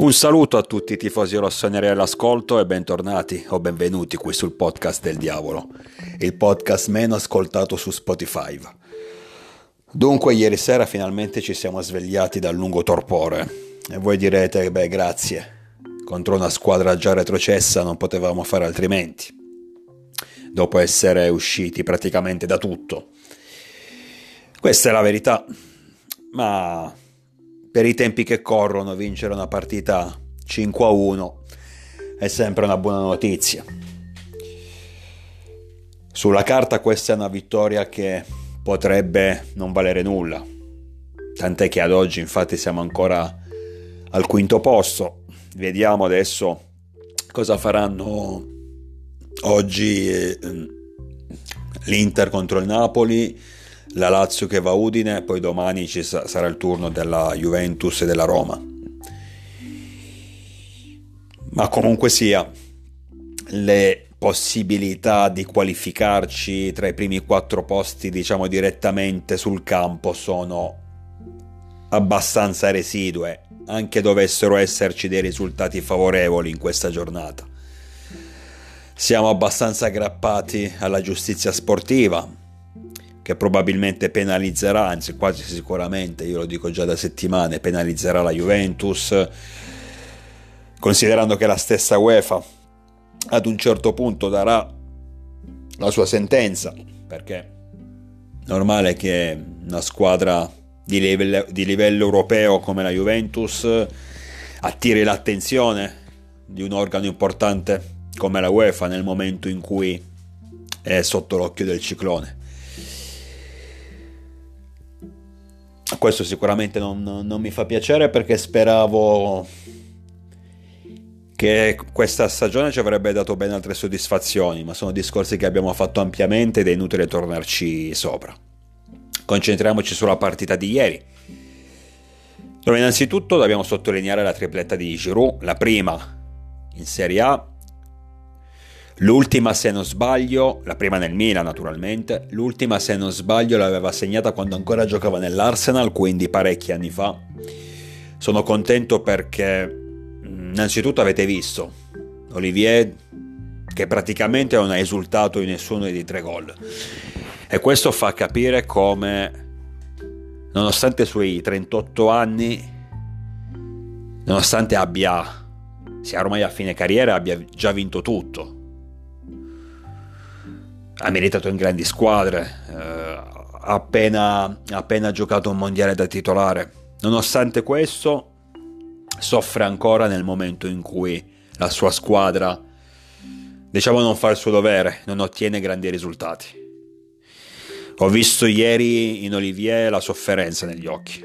Un saluto a tutti i tifosi rossoneri all'ascolto e bentornati o benvenuti qui sul podcast del diavolo, il podcast meno ascoltato su Spotify. Dunque ieri sera finalmente ci siamo svegliati dal lungo torpore e voi direte, beh grazie, contro una squadra già retrocessa non potevamo fare altrimenti, dopo essere usciti praticamente da tutto. Questa è la verità, ma per i tempi che corrono vincere una partita 5 a 1 è sempre una buona notizia. Sulla carta questa è una vittoria che potrebbe non valere nulla, tant'è che ad oggi infatti siamo ancora al quinto posto. Vediamo adesso cosa faranno oggi eh, l'Inter contro il Napoli la Lazio che va a Udine, poi domani ci sarà il turno della Juventus e della Roma. Ma comunque sia, le possibilità di qualificarci tra i primi quattro posti, diciamo direttamente sul campo, sono abbastanza residue, anche dovessero esserci dei risultati favorevoli in questa giornata. Siamo abbastanza aggrappati alla giustizia sportiva, che probabilmente penalizzerà, anzi quasi sicuramente, io lo dico già da settimane, penalizzerà la Juventus, considerando che la stessa UEFA ad un certo punto darà la sua sentenza, perché è normale che una squadra di livello, di livello europeo come la Juventus attiri l'attenzione di un organo importante come la UEFA nel momento in cui è sotto l'occhio del ciclone. Questo sicuramente non, non mi fa piacere perché speravo che questa stagione ci avrebbe dato ben altre soddisfazioni, ma sono discorsi che abbiamo fatto ampiamente ed è inutile tornarci sopra. Concentriamoci sulla partita di ieri. Dove innanzitutto dobbiamo sottolineare la tripletta di Giroud, la prima in Serie A L'ultima, se non sbaglio, la prima nel Milan naturalmente, l'ultima, se non sbaglio, l'aveva segnata quando ancora giocava nell'Arsenal, quindi parecchi anni fa. Sono contento perché, mm, innanzitutto, avete visto Olivier che praticamente non ha esultato in nessuno dei tre gol. E questo fa capire come, nonostante i suoi 38 anni, nonostante abbia, sia ormai a fine carriera, abbia già vinto tutto ha militato in grandi squadre, eh, appena, appena giocato un mondiale da titolare. Nonostante questo, soffre ancora nel momento in cui la sua squadra, diciamo, non fa il suo dovere, non ottiene grandi risultati. Ho visto ieri in Olivier la sofferenza negli occhi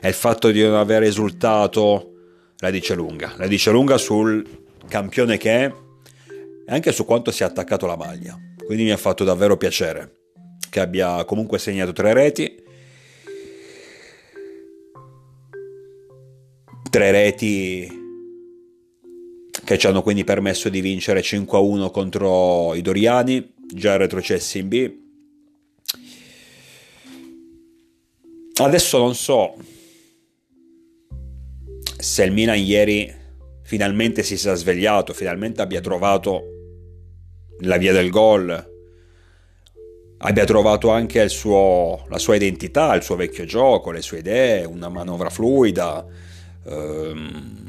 e il fatto di non aver risultato la dice lunga, la dice lunga sul campione che è e anche su quanto si è attaccato la maglia. Quindi mi ha fatto davvero piacere che abbia comunque segnato tre reti. Tre reti che ci hanno quindi permesso di vincere 5-1 contro i Doriani, già retrocessi in B. Adesso non so se il Milan ieri finalmente si sia svegliato, finalmente abbia trovato la via del gol, abbia trovato anche suo, la sua identità, il suo vecchio gioco, le sue idee, una manovra fluida, ehm,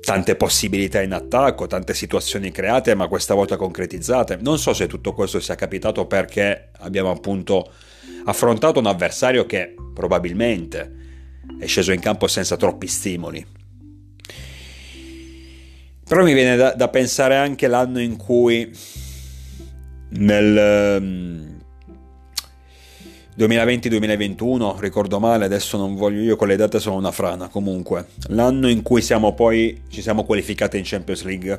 tante possibilità in attacco, tante situazioni create, ma questa volta concretizzate. Non so se tutto questo sia capitato perché abbiamo appunto affrontato un avversario che probabilmente è sceso in campo senza troppi stimoli. Però mi viene da, da pensare anche l'anno in cui nel um, ehm, 2020-2021, ricordo male, adesso non voglio io con le date sono una frana, comunque, l'anno in cui siamo poi ci siamo qualificati in Champions League,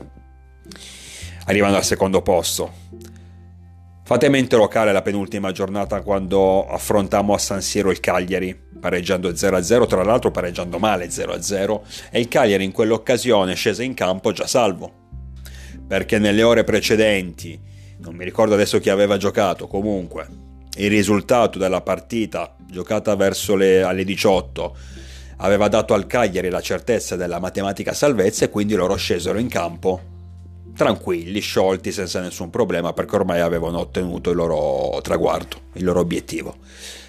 arrivando al secondo posto. Fate mente locale la penultima giornata quando affrontammo a San Siro il Cagliari, pareggiando 0-0, tra l'altro pareggiando male 0-0, e il Cagliari in quell'occasione scese in campo già salvo, perché nelle ore precedenti, non mi ricordo adesso chi aveva giocato, comunque, il risultato della partita giocata verso le alle 18 aveva dato al Cagliari la certezza della matematica salvezza e quindi loro scesero in campo tranquilli, sciolti, senza nessun problema, perché ormai avevano ottenuto il loro traguardo, il loro obiettivo.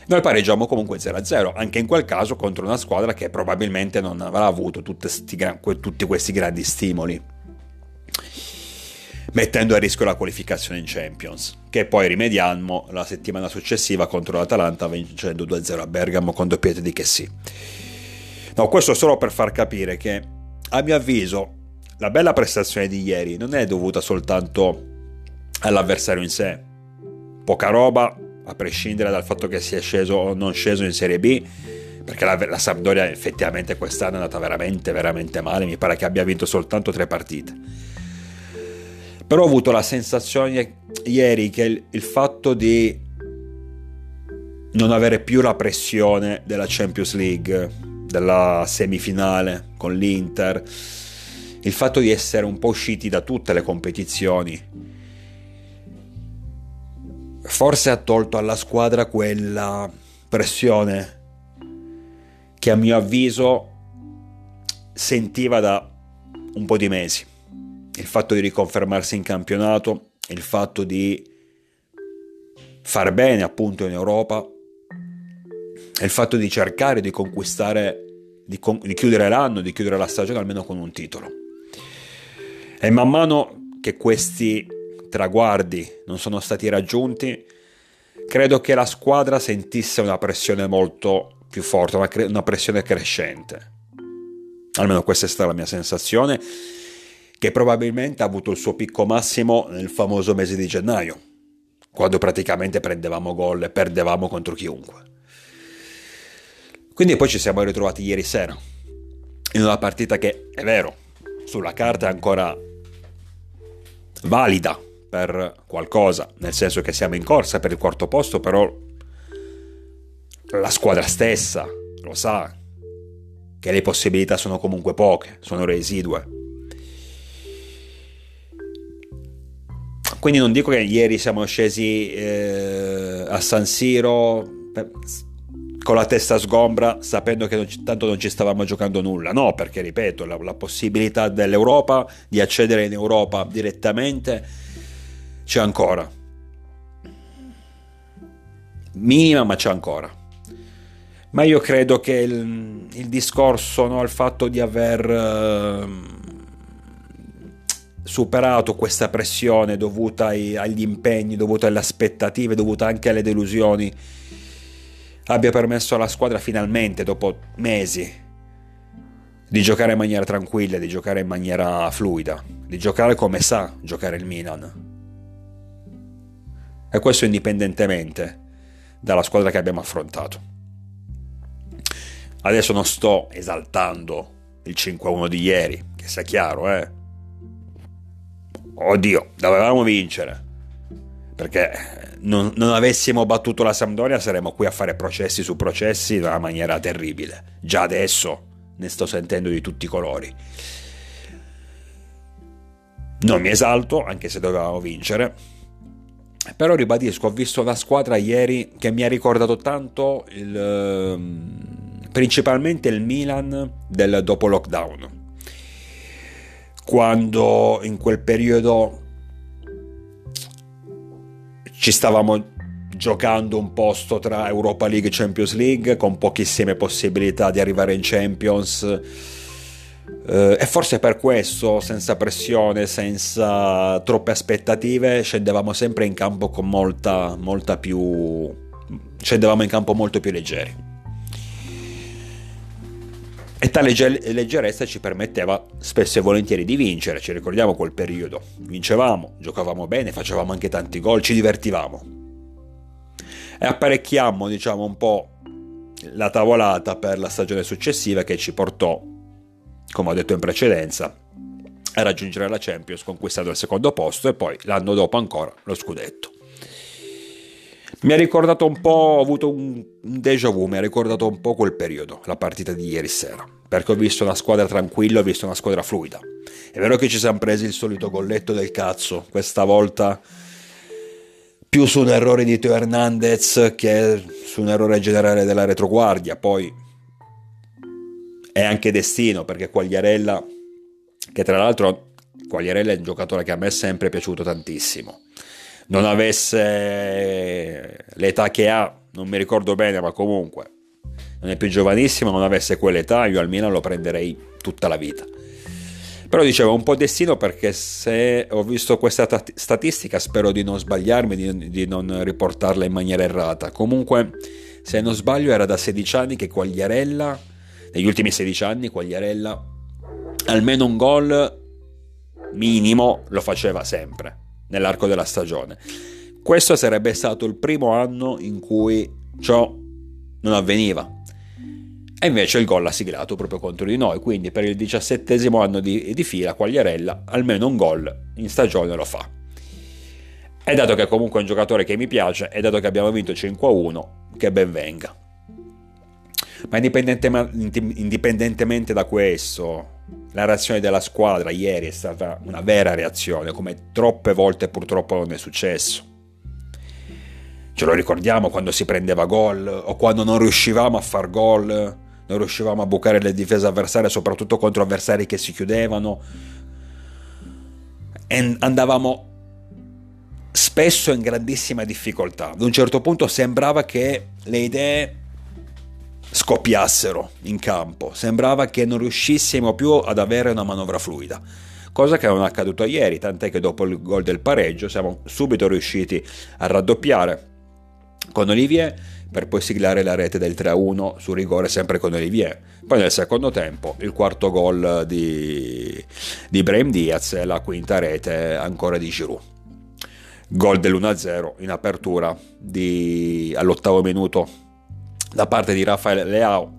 Noi pareggiamo comunque 0-0, anche in quel caso contro una squadra che probabilmente non avrà avuto sti, tutti questi grandi stimoli, mettendo a rischio la qualificazione in Champions, che poi rimediamo la settimana successiva contro l'Atalanta vincendo 2-0 a Bergamo con doppiette di che sì. No, questo solo per far capire che, a mio avviso, la bella prestazione di ieri non è dovuta soltanto all'avversario in sé. Poca roba, a prescindere dal fatto che sia sceso o non sceso in Serie B, perché la, la Sampdoria effettivamente quest'anno è andata veramente, veramente male, mi pare che abbia vinto soltanto tre partite. Però ho avuto la sensazione ieri che il, il fatto di non avere più la pressione della Champions League, della semifinale con l'Inter, il fatto di essere un po' usciti da tutte le competizioni, forse ha tolto alla squadra quella pressione che a mio avviso sentiva da un po' di mesi. Il fatto di riconfermarsi in campionato, il fatto di far bene appunto in Europa, il fatto di cercare di conquistare, di, con, di chiudere l'anno, di chiudere la stagione almeno con un titolo. E man mano che questi traguardi non sono stati raggiunti, credo che la squadra sentisse una pressione molto più forte, una, cre- una pressione crescente. Almeno questa è stata la mia sensazione, che probabilmente ha avuto il suo picco massimo nel famoso mese di gennaio, quando praticamente prendevamo gol e perdevamo contro chiunque. Quindi poi ci siamo ritrovati ieri sera, in una partita che, è vero, sulla carta è ancora valida per qualcosa, nel senso che siamo in corsa per il quarto posto, però la squadra stessa lo sa che le possibilità sono comunque poche, sono residue. Quindi non dico che ieri siamo scesi eh, a San Siro con la testa sgombra sapendo che non tanto non ci stavamo giocando nulla. No, perché ripeto, la, la possibilità dell'Europa di accedere in Europa direttamente c'è ancora. Minima, ma c'è ancora. Ma io credo che il, il discorso, no, il fatto di aver uh, superato questa pressione dovuta ai, agli impegni, dovuta alle aspettative, dovuta anche alle delusioni, abbia permesso alla squadra finalmente, dopo mesi, di giocare in maniera tranquilla, di giocare in maniera fluida, di giocare come sa giocare il Milan. E questo indipendentemente dalla squadra che abbiamo affrontato. Adesso non sto esaltando il 5-1 di ieri, che sia chiaro, eh. Oddio, dovevamo vincere. Perché non, non, avessimo battuto la Sampdoria saremmo qui a fare processi su processi in una maniera terribile. Già adesso ne sto sentendo di tutti i colori. Non mi esalto, anche se dovevamo vincere. Però ribadisco, ho visto una squadra ieri che mi ha ricordato tanto il, ehm, principalmente il Milan del dopo lockdown. Quando in quel periodo ci stavamo giocando un posto tra Europa League e Champions League con pochissime possibilità di arrivare in Champions. Eh, e forse per questo senza pressione senza troppe aspettative scendevamo sempre in campo con molta molta più scendevamo in campo molto più leggeri e tale leggerezza ci permetteva spesso e volentieri di vincere, ci ricordiamo quel periodo. Vincevamo, giocavamo bene, facevamo anche tanti gol, ci divertivamo. E apparecchiammo, diciamo, un po' la tavolata per la stagione successiva che ci portò, come ho detto in precedenza, a raggiungere la Champions conquistando il secondo posto e poi l'anno dopo ancora lo scudetto. Mi ha ricordato un po', ho avuto un, déjà vu, mi ha ricordato un po' quel periodo, la partita di ieri sera, perché ho visto una squadra tranquilla, ho visto una squadra fluida. È vero che ci siamo presi il solito golletto del cazzo, questa volta più su un errore di Teo Hernandez che su un errore generale della retroguardia, poi è anche destino perché Quagliarella, che tra l'altro Quagliarella è un giocatore che a me è sempre piaciuto tantissimo, non avesse l'età che ha, non mi ricordo bene, ma comunque non è più giovanissimo, non avesse quell'età, io al Milan lo prenderei tutta la vita. Però dicevo un po' destino perché se ho visto questa t- statistica spero di non sbagliarmi, di, di, non riportarla in maniera errata. Comunque, se non sbaglio, era da 16 anni che Quagliarella, negli ultimi 16 anni, Quagliarella almeno un gol minimo lo faceva sempre nell'arco della stagione. Questo sarebbe stato il primo anno in cui ciò non avveniva. E invece il gol l'ha siglato proprio contro di noi, quindi per il diciassettesimo anno di, di fila Quagliarella almeno un gol in stagione lo fa. E dato che comunque è un giocatore che mi piace, e dato che abbiamo vinto 5-1, che ben venga. Ma indipendentemente da questo, la reazione della squadra ieri è stata una vera reazione, come troppe volte purtroppo non è successo. Ce lo ricordiamo quando si prendeva gol o quando non riuscivamo a far gol non riuscivamo a bucare le difese avversarie, soprattutto contro avversari che si chiudevano. E andavamo spesso in grandissima difficoltà. Ad un certo punto sembrava che le idee scoppiassero in campo, sembrava che non riuscissimo più ad avere una manovra fluida. Cosa che non è accaduto ieri, tant'è che dopo il gol del pareggio siamo subito riusciti a raddoppiare con Olivier per poi siglare la rete del 3-1 su rigore sempre con Olivier. Poi nel secondo tempo il quarto gol di, di Brahim Diaz e la quinta rete ancora di Giroud. Gol dell'1-0 in apertura di, all'ottavo minuto da parte di Rafael Leao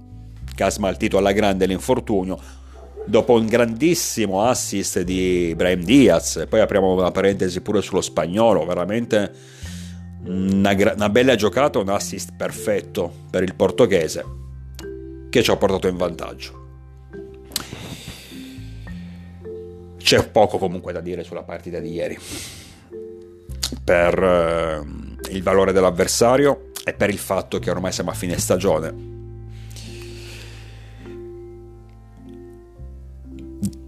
che ha smaltito alla grande l'infortunio dopo un grandissimo assist di Brahim Diaz poi apriamo una parentesi pure sullo spagnolo veramente una, una bella giocata, un assist perfetto per il portoghese che ci ha portato in vantaggio. C'è poco comunque da dire sulla partita di ieri per eh, il valore dell'avversario e per il fatto che ormai siamo a fine stagione.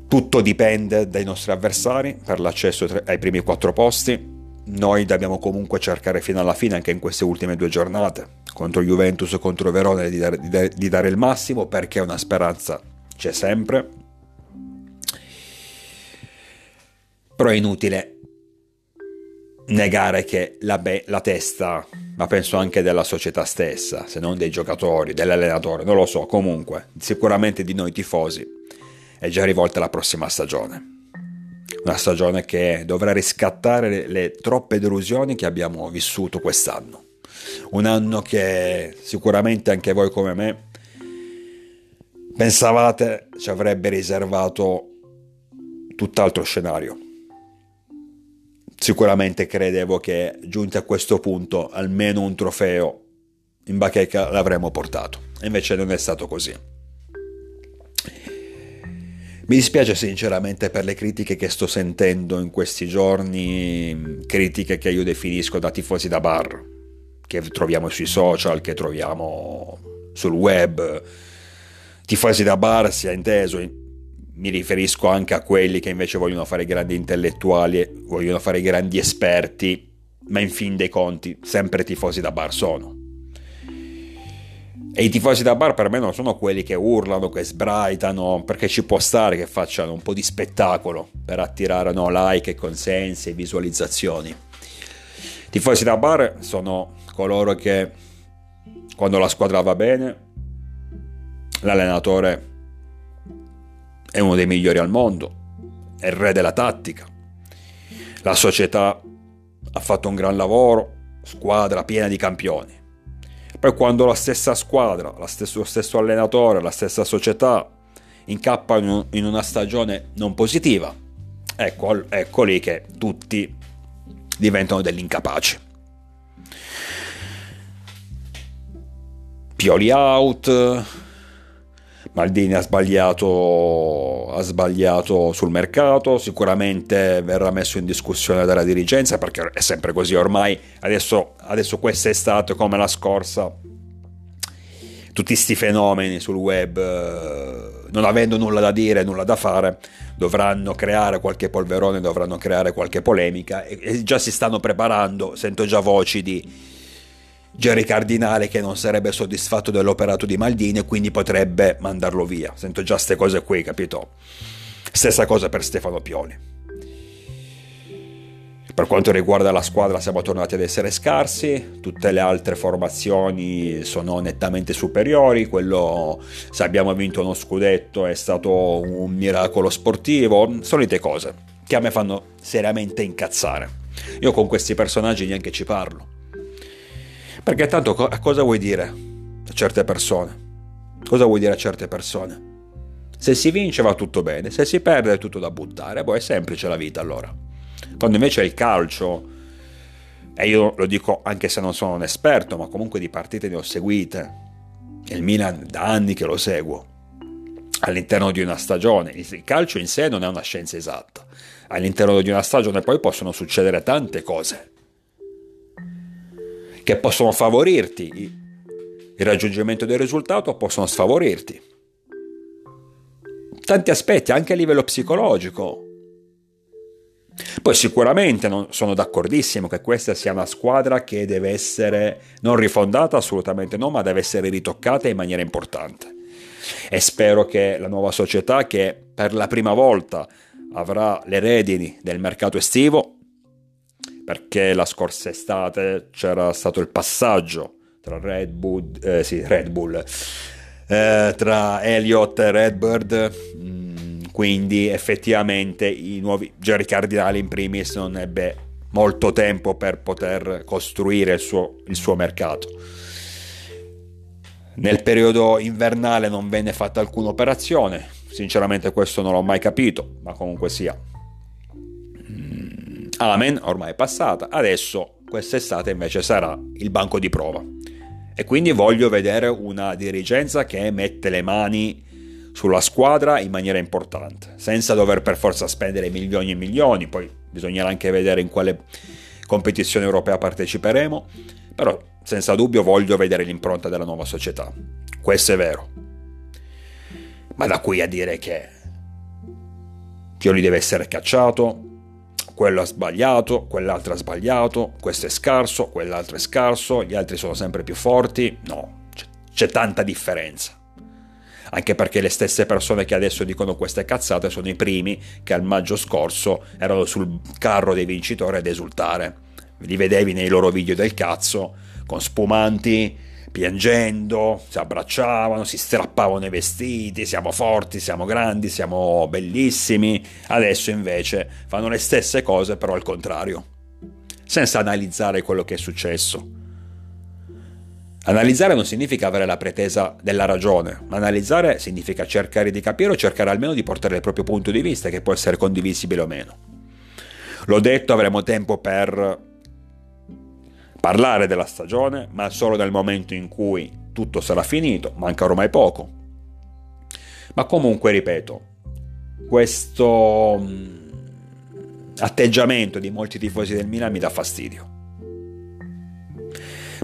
Tutto dipende dai nostri avversari per l'accesso ai primi quattro posti noi dobbiamo comunque cercare fino alla fine anche in queste ultime due giornate contro Juventus e contro Verona di dare, di, dare, di dare, il massimo perché una speranza c'è sempre però è inutile negare che la, be- la testa ma penso anche della società stessa se non dei giocatori, dell'allenatore non lo so comunque sicuramente di noi tifosi è già rivolta alla prossima stagione una stagione che dovrà riscattare le, le troppe delusioni che abbiamo vissuto quest'anno. Un anno che sicuramente anche voi come me pensavate ci avrebbe riservato tutt'altro scenario. Sicuramente credevo che giunti a questo punto almeno un trofeo in bacheca l'avremmo portato, invece non è stato così. Mi dispiace sinceramente per le critiche che sto sentendo in questi giorni, critiche che io definisco da tifosi da bar, che troviamo sui social, che troviamo sul web. Tifosi da bar sia inteso, mi riferisco anche a quelli che invece vogliono fare grandi intellettuali, vogliono fare grandi esperti, ma in fin dei conti sempre tifosi da bar sono. E i tifosi da bar per me non sono quelli che urlano, che sbraitano, perché ci può stare che facciano un po' di spettacolo per attirare no, like, consensi e visualizzazioni. I tifosi da bar sono coloro che quando la squadra va bene, l'allenatore è uno dei migliori al mondo, è il re della tattica. La società ha fatto un gran lavoro, squadra piena di campioni. Poi quando la stessa squadra, la stesso, lo stesso allenatore, la stessa società incappano in una stagione non positiva, ecco, ecco lì che tutti diventano degli incapaci. Pioli out, Maldini ha sbagliato, ha sbagliato sul mercato, sicuramente verrà messo in discussione dalla dirigenza perché è sempre così ormai, adesso, adesso quest'estate come la scorsa tutti questi fenomeni sul web, eh, non avendo nulla da dire, nulla da fare, dovranno creare qualche polverone, dovranno creare qualche polemica e già si stanno preparando, sento già voci di Jerry Cardinale che non sarebbe soddisfatto dell'operato di Maldini e quindi potrebbe mandarlo via. Sento già queste cose qui, capito? Stessa cosa per Stefano Pioli. Per quanto riguarda la squadra siamo tornati ad essere scarsi, tutte le altre formazioni sono nettamente superiori, quello se abbiamo vinto uno scudetto è stato un miracolo sportivo, solite cose che a me fanno seriamente incazzare. Io con questi personaggi neanche ci parlo. Perché tanto a cosa vuoi dire a certe persone? Cosa vuoi dire a certe persone? Se si vince va tutto bene, se si perde è tutto da buttare, poi è semplice la vita allora. Quando invece il calcio, e io lo dico anche se non sono un esperto, ma comunque di partite ne ho seguite, il Milan da anni che lo seguo, all'interno di una stagione, il calcio in sé non è una scienza esatta, all'interno di una stagione poi possono succedere tante cose che possono favorirti il raggiungimento del risultato possono sfavorirti. Tanti aspetti, anche a livello psicologico, poi sicuramente non, sono d'accordissimo che questa sia una squadra che deve essere non rifondata, assolutamente no, ma deve essere ritoccata in maniera importante. E spero che la nuova società che per la prima volta avrà le redini del mercato estivo, perché la scorsa estate c'era stato il passaggio tra Red Bull, eh, sì, Red Bull eh, tra Elliott e Redbird quindi effettivamente i nuovi Jerry Cardinali in primis non ebbe molto tempo per poter costruire il suo, il suo mercato. Nel periodo invernale non venne fatta alcuna operazione, sinceramente questo non l'ho mai capito, ma comunque sia. Amen, ormai è passata, adesso quest'estate invece sarà il banco di prova. E quindi voglio vedere una dirigenza che mette le mani sulla squadra in maniera importante, senza dover per forza spendere milioni e milioni, poi bisognerà anche vedere in quale competizione europea parteciperemo, però senza dubbio voglio vedere l'impronta della nuova società. Questo è vero. Ma da qui a dire che Pioli deve essere cacciato, quello ha sbagliato, quell'altro ha sbagliato, questo è scarso, quell'altro è scarso, gli altri sono sempre più forti, no, c'è tanta differenza anche perché le stesse persone che adesso dicono queste cazzate sono i primi che al maggio scorso erano sul carro dei vincitori ad esultare. Li vedevi nei loro video del cazzo, con spumanti, piangendo, si abbracciavano, si strappavano i vestiti, siamo forti, siamo grandi, siamo bellissimi. Adesso invece fanno le stesse cose però al contrario, senza analizzare quello che è successo Analizzare non significa avere la pretesa della ragione, ma analizzare significa cercare di capire o cercare almeno di portare il proprio punto di vista che può essere condivisibile o meno. L'ho detto, avremo tempo per parlare della stagione, ma solo nel momento in cui tutto sarà finito, manca ormai poco. Ma comunque, ripeto, questo mm, atteggiamento di molti tifosi del Milan mi dà fastidio.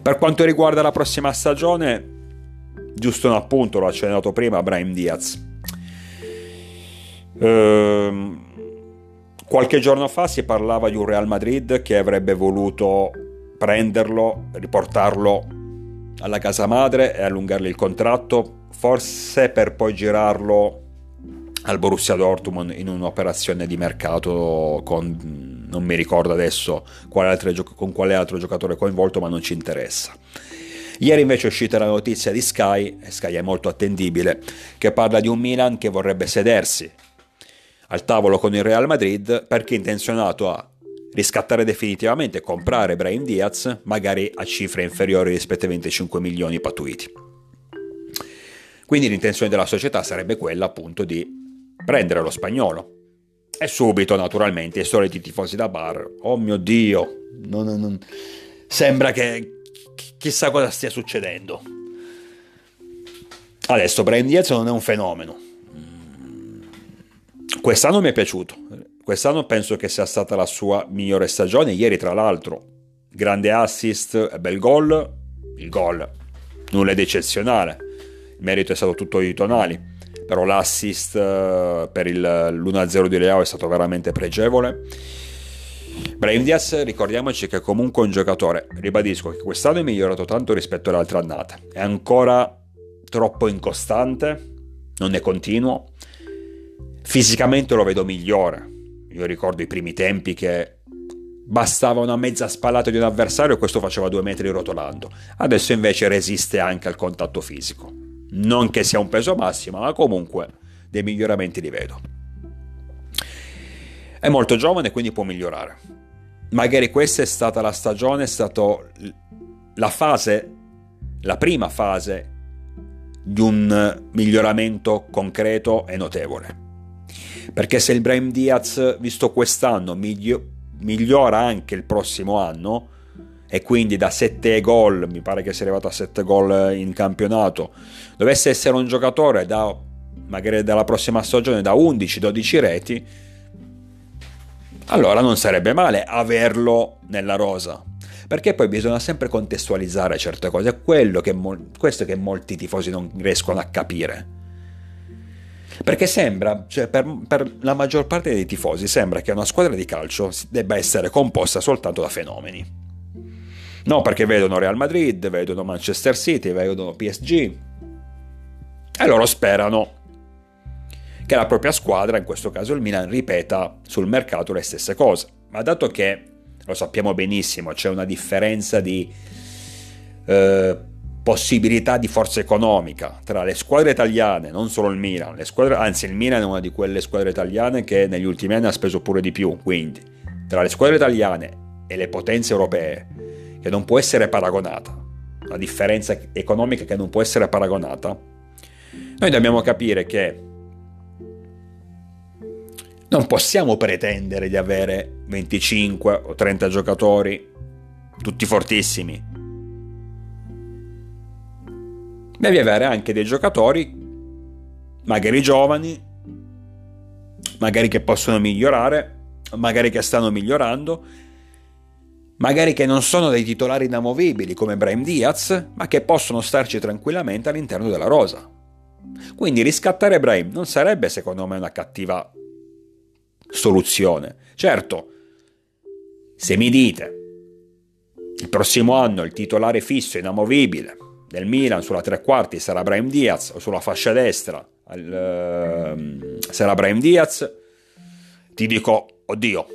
Per quanto riguarda la prossima stagione, giusto un appunto, l'ho accennato prima, Brian Diaz. Ehm, qualche giorno fa si parlava di un Real Madrid che avrebbe voluto prenderlo, riportarlo alla casa madre e allungargli il contratto, forse per poi girarlo al Borussia Dortmund in un'operazione di mercato con non mi ricordo adesso quale gioc- con quale altro giocatore coinvolto, ma non ci interessa. Ieri invece è uscita la notizia di Sky, e Sky è molto attendibile, che parla di un Milan che vorrebbe sedersi al tavolo con il Real Madrid perché è intenzionato a riscattare definitivamente e comprare Brahim Diaz, magari a cifre inferiori rispetto ai 25 milioni patuiti. Quindi l'intenzione della società sarebbe quella appunto di prendere lo spagnolo, e subito, naturalmente, i soliti tifosi da bar. Oh mio Dio, non, non, sembra che chissà cosa stia succedendo. Adesso Brian Diaz non è un fenomeno. Quest'anno mi è piaciuto. Quest'anno penso che sia stata la sua migliore stagione. Ieri, tra l'altro, grande assist, bel gol. Il gol, nulla di eccezionale. il merito è stato tutto di Tonali, però l'assist eh, per il, l'1-0 di Leao è stato veramente pregevole. Brahim Diaz, ricordiamoci che è comunque un giocatore, ribadisco che quest'anno è migliorato tanto rispetto alle altre annate, è ancora troppo incostante, non è continuo, fisicamente lo vedo migliore, io ricordo i primi tempi che bastava una mezza spallata di un avversario e questo faceva due metri rotolando. Adesso invece resiste anche al contatto fisico. Non che sia un peso massimo, ma comunque dei miglioramenti li vedo. È molto giovane, quindi può migliorare. Magari questa è stata la stagione, è stata la fase, la prima fase di un miglioramento concreto e notevole. Perché se il Brahim Diaz, visto quest'anno, miglio- migliora anche il prossimo anno, e quindi da 7 gol, mi pare che sia arrivato a 7 gol in campionato, dovesse essere un giocatore da magari dalla prossima stagione da 11-12 reti, allora non sarebbe male averlo nella rosa. Perché poi bisogna sempre contestualizzare certe cose, è quello che, questo che molti tifosi non riescono a capire. Perché sembra, cioè per, per, la maggior parte dei tifosi, sembra che una squadra di calcio debba essere composta soltanto da fenomeni. No, perché vedono Real Madrid, vedono Manchester City, vedono PSG e loro sperano che la propria squadra, in questo caso il Milan, ripeta sul mercato le stesse cose. Ma dato che, lo sappiamo benissimo, c'è una differenza di eh, possibilità di forza economica tra le squadre italiane, non solo il Milan, squadre, anzi il Milan è una di quelle squadre italiane che negli ultimi anni ha speso pure di più, quindi tra le squadre italiane e le potenze europee, che non può essere paragonata, la differenza economica che non può essere paragonata, noi dobbiamo capire che non possiamo pretendere di avere 25 o 30 giocatori, tutti fortissimi, devi avere anche dei giocatori, magari giovani, magari che possono migliorare, magari che stanno migliorando, magari che non sono dei titolari inamovibili come Brahim Diaz, ma che possono starci tranquillamente all'interno della rosa. Quindi riscattare Brahim non sarebbe secondo me una cattiva soluzione. Certo, se mi dite il prossimo anno il titolare fisso inamovibile del Milan sulla tre quarti sarà Brahim Diaz o sulla fascia destra uh, sarà Brahim Diaz, ti dico, oddio,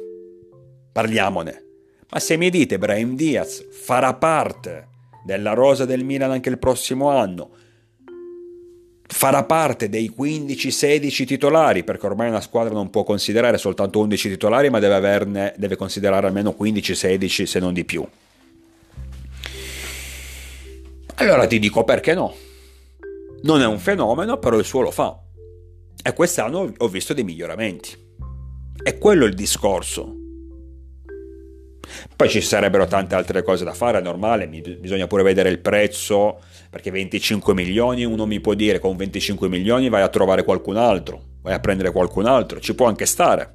parliamone. Ma se mi dite Brahim Diaz farà parte della rosa del Milan anche il prossimo anno, farà parte dei 15-16 titolari, perché ormai una squadra non può considerare soltanto 11 titolari, ma deve, averne, deve considerare almeno 15-16 se non di più. Allora ti dico perché no. Non è un fenomeno, però il suo lo fa. E quest'anno ho visto dei miglioramenti. È quello il discorso. Poi ci sarebbero tante altre cose da fare, è normale, bisogna pure vedere il prezzo, perché 25 milioni uno mi può dire con 25 milioni vai a trovare qualcun altro, vai a prendere qualcun altro, ci può anche stare.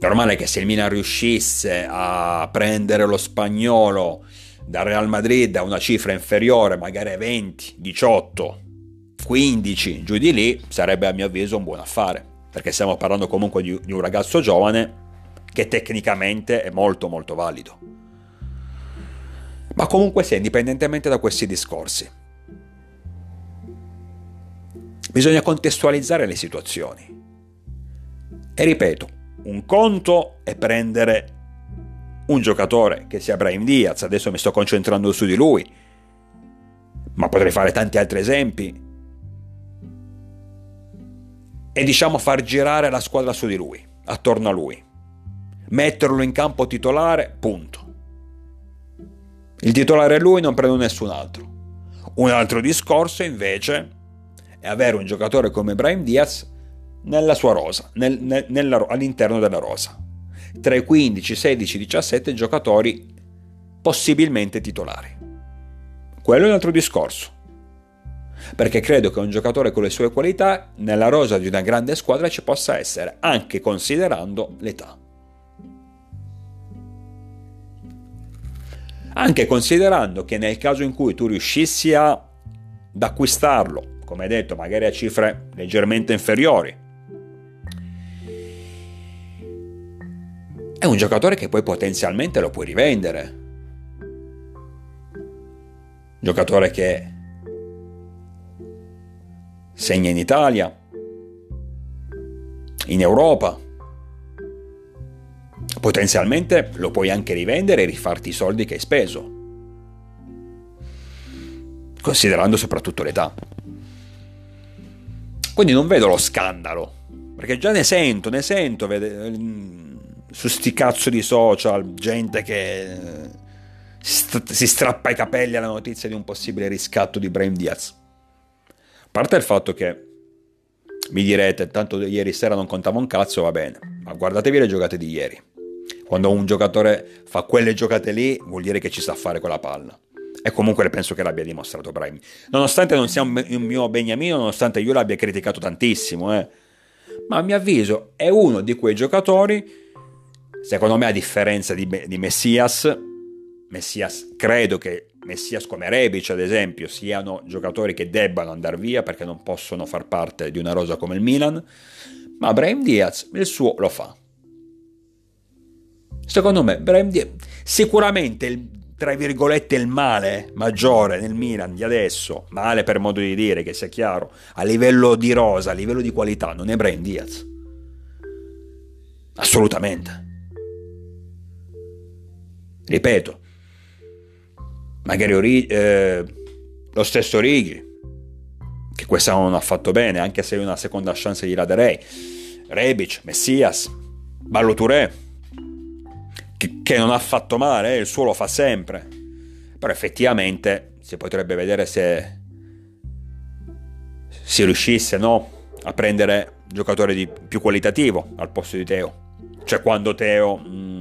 Normale che se il Milan riuscisse a prendere lo spagnolo dal Real Madrid a una cifra inferiore, magari a 20, 18, 15, giù di lì, sarebbe a mio avviso un buon affare, perché stiamo parlando comunque di un ragazzo giovane che tecnicamente è molto molto valido. Ma comunque sia, indipendentemente da questi discorsi, bisogna contestualizzare le situazioni. E ripeto, un conto è prendere un giocatore che sia Brahim Diaz, adesso mi sto concentrando su di lui, ma potrei fare tanti altri esempi, e diciamo far girare la squadra su di lui, attorno a lui, metterlo in campo titolare, punto. Il titolare è lui, non prendo nessun altro. Un altro discorso invece è avere un giocatore come Brahim Diaz nella sua rosa, nel, nel, nella, all'interno della rosa tra i 15, 16, 17 giocatori possibilmente titolari. Quello è un altro discorso. Perché credo che un giocatore con le sue qualità nella rosa di una grande squadra ci possa essere, anche considerando l'età. Anche considerando che nel caso in cui tu riuscissi ad acquistarlo, come detto, magari a cifre leggermente inferiori, è un giocatore che poi potenzialmente lo puoi rivendere. Giocatore che segna in Italia, in Europa. Potenzialmente lo puoi anche rivendere e rifarti i soldi che hai speso, considerando soprattutto l'età. Quindi non vedo lo scandalo, perché già ne sento, ne sento vede, su sti cazzo di social, gente che eh, si strappa i capelli alla notizia di un possibile riscatto di Brain Diaz. A parte il fatto che mi direte, tanto ieri sera non contava un cazzo, va bene, ma guardatevi le giocate di ieri. Quando un giocatore fa quelle giocate lì, vuol dire che ci sa fare con la palla. E comunque penso che l'abbia dimostrato Brahim. Nonostante non sia un, mio beniamino, nonostante io l'abbia criticato tantissimo, eh. ma a mio avviso è uno di quei giocatori, secondo me a differenza di, di Messias, Messias credo che Messias come Rebic ad esempio siano giocatori che debbano andare via perché non possono far parte di una rosa come il Milan, ma Brahim Diaz il suo lo fa. Secondo me Brahim Diaz sicuramente il, tra virgolette il male maggiore nel Milan di adesso, male per modo di dire che sia chiaro, a livello di rosa, a livello di qualità, non è Brahim Diaz. Assolutamente. Ripeto, magari Ori- eh, lo stesso Righi, che quest'anno non ha fatto bene, anche se una seconda chance gli la darei, Rebic, Messias, Ballo Touré, che, che, non ha fatto male, eh, il suo lo fa sempre, però effettivamente si potrebbe vedere se si riuscisse no, a prendere giocatore di più qualitativo al posto di Teo, cioè quando Teo mh, mm,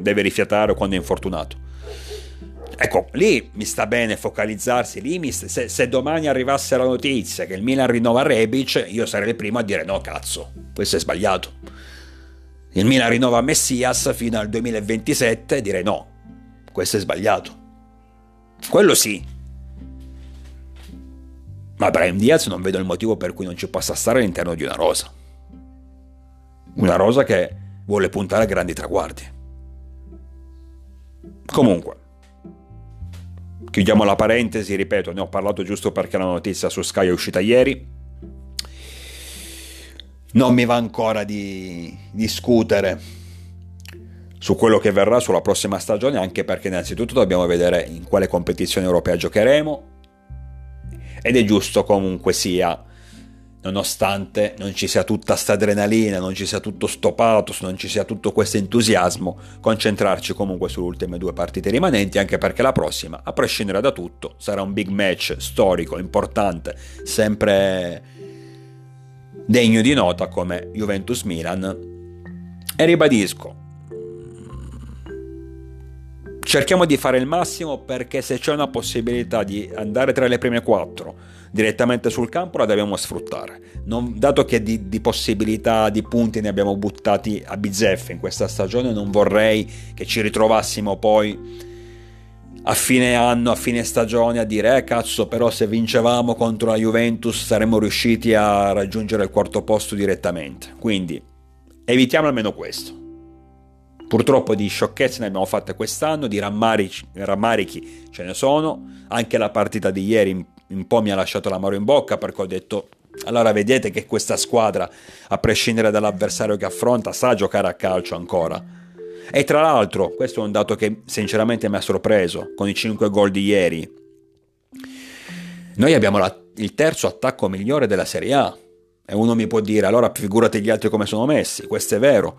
deve rifiatare o quando è infortunato. Ecco, lì mi sta bene focalizzarsi, lì mi, se, se, domani arrivasse la notizia che il Milan rinnova Rebic, io sarei il primo a dire no cazzo, questo è sbagliato. Il Milan rinnova Messias fino al 2027 direi no, questo è sbagliato. Quello sì. Ma Brian Diaz non vedo il motivo per cui non ci possa stare all'interno di una rosa. Una rosa che vuole puntare a grandi traguardi. Comunque, Chiudiamo la parentesi, ripeto, ne ho parlato giusto perché la notizia su Sky è uscita ieri. Non mi va ancora di discutere su quello che verrà sulla prossima stagione, anche perché innanzitutto dobbiamo vedere in quale competizione europea giocheremo ed è giusto comunque sia nonostante non ci sia tutta sta adrenalina, non ci sia tutto sto pathos, non ci sia tutto questo entusiasmo, concentrarci comunque sulle ultime due partite rimanenti, anche perché la prossima, a prescindere da tutto, sarà un big match storico, importante, sempre degno di nota come Juventus-Milan. E ribadisco, cerchiamo di fare il massimo perché se c'è una possibilità di andare tra le prime quattro, direttamente sul campo la dobbiamo sfruttare. Non, dato che di, di, possibilità di punti ne abbiamo buttati a bizzeffe in questa stagione, non vorrei che ci ritrovassimo poi a fine anno, a fine stagione a dire eh cazzo però se vincevamo contro la Juventus saremmo riusciti a raggiungere il quarto posto direttamente. Quindi evitiamo almeno questo. Purtroppo di sciocchezze ne abbiamo fatte quest'anno, di rammarici, rammarichi ce ne sono, anche la partita di ieri un po' mi ha lasciato l'amaro in bocca perché ho detto allora vedete che questa squadra, a prescindere dall'avversario che affronta, sa giocare a calcio ancora. E tra l'altro, questo è un dato che sinceramente mi ha sorpreso con i 5 gol di ieri. Noi abbiamo la, il terzo attacco migliore della Serie A. E uno mi può dire, allora figurati gli altri come sono messi, questo è vero.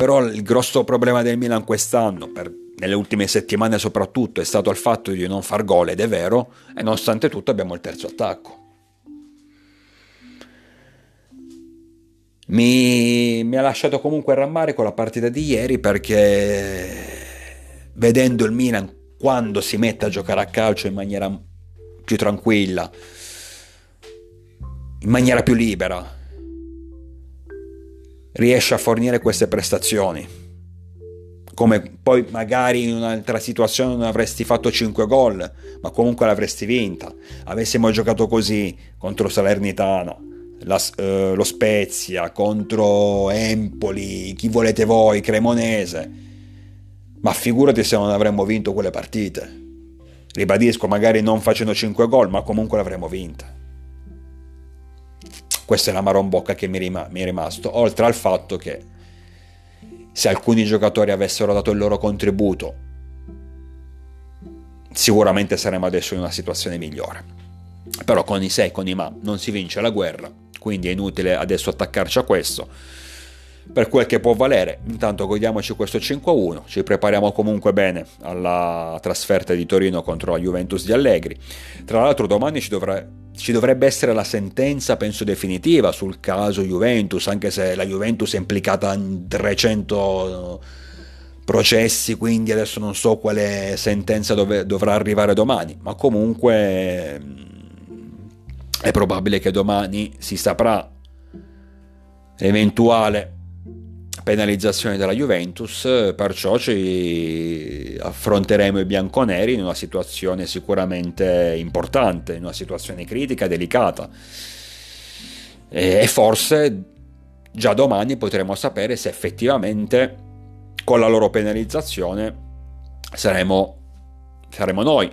Però il grosso problema del Milan quest'anno, per nelle ultime settimane soprattutto, è stato il fatto di non far gol, ed è vero, e nonostante tutto abbiamo il terzo attacco. Mi, mi ha lasciato comunque rammarico la partita di ieri perché vedendo il Milan quando si mette a giocare a calcio in maniera più tranquilla, in maniera più libera, riesce a fornire queste prestazioni come poi magari in un'altra situazione non avresti fatto 5 gol, ma comunque l'avresti vinta. Avessimo giocato così contro Salernitana, la, eh, lo Spezia, contro Empoli, chi volete voi, Cremonese. Ma figurati se non avremmo vinto quelle partite. Ribadisco, magari non facendo 5 gol, ma comunque l'avremmo vinta. Questo è l'amaro in bocca che mi, rima- mi è rimasto, oltre al fatto che se alcuni giocatori avessero dato il loro contributo, sicuramente saremmo adesso in una situazione migliore. Però con i se e con i ma non si vince la guerra, quindi è inutile adesso attaccarci a questo. Per quel che può valere, intanto godiamoci questo 5-1, ci prepariamo comunque bene alla trasferta di Torino contro la Juventus di Allegri. Tra l'altro domani ci dovrà ci dovrebbe essere la sentenza, penso definitiva, sul caso Juventus, anche se la Juventus è implicata in 300 processi, quindi adesso non so quale sentenza dove, dovrà arrivare domani, ma comunque mm, è probabile che domani si saprà l'eventuale penalizzazione della Juventus, perciò ci affronteremo i bianconeri in una situazione sicuramente importante, in una situazione critica, delicata. E forse già domani potremo sapere se effettivamente con la loro penalizzazione saremo, saremo noi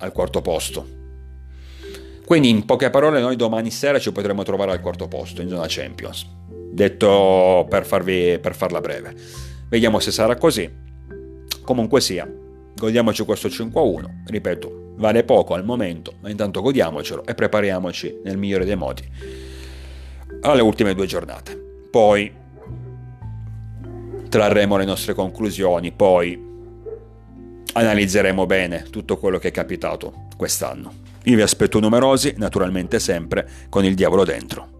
al quarto posto. Quindi in poche parole noi domani sera ci potremo trovare al quarto posto in zona Champions detto per, farvi, per farla breve. Vediamo se sarà così. Comunque sia, godiamoci questo 5-1, ripeto, vale poco al momento, ma intanto godiamocelo e prepariamoci nel migliore dei modi alle ultime due giornate. Poi trarremo le nostre conclusioni, poi analizzeremo bene tutto quello che è capitato quest'anno. Io vi aspetto numerosi, naturalmente sempre con il diavolo dentro.